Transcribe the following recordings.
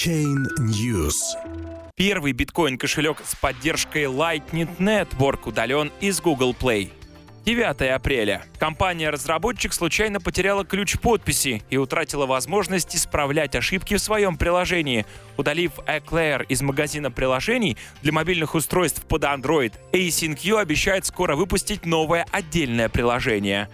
Chain News. Первый биткоин-кошелек с поддержкой Lightning Network удален из Google Play. 9 апреля. Компания-разработчик случайно потеряла ключ подписи и утратила возможность исправлять ошибки в своем приложении. Удалив Eclair из магазина приложений для мобильных устройств под Android, AsyncU обещает скоро выпустить новое отдельное приложение.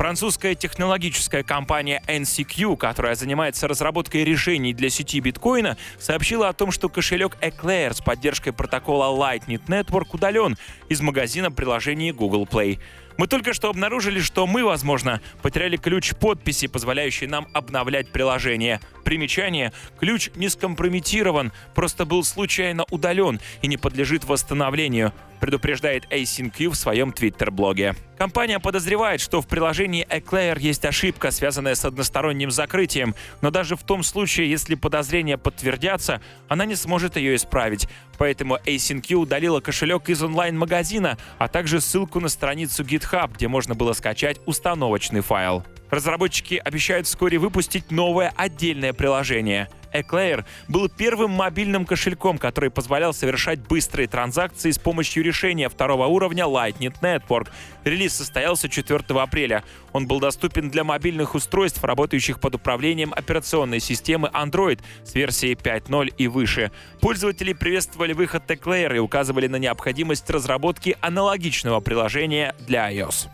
Французская технологическая компания NCQ, которая занимается разработкой решений для сети биткоина, сообщила о том, что кошелек Eclair с поддержкой протокола Lightning Network удален из магазина приложений Google Play. Мы только что обнаружили, что мы, возможно, потеряли ключ подписи, позволяющий нам обновлять приложение. Примечание. Ключ не скомпрометирован, просто был случайно удален и не подлежит восстановлению предупреждает AsyncQ в своем твиттер-блоге. Компания подозревает, что в приложении Eclair есть ошибка, связанная с односторонним закрытием, но даже в том случае, если подозрения подтвердятся, она не сможет ее исправить. Поэтому AsyncQ удалила кошелек из онлайн-магазина, а также ссылку на страницу GitHub, где можно было скачать установочный файл. Разработчики обещают вскоре выпустить новое отдельное приложение. Eclair был первым мобильным кошельком, который позволял совершать быстрые транзакции с помощью решения второго уровня Lightning Network. Релиз состоялся 4 апреля. Он был доступен для мобильных устройств, работающих под управлением операционной системы Android с версией 5.0 и выше. Пользователи приветствовали выход Eclair и указывали на необходимость разработки аналогичного приложения для iOS.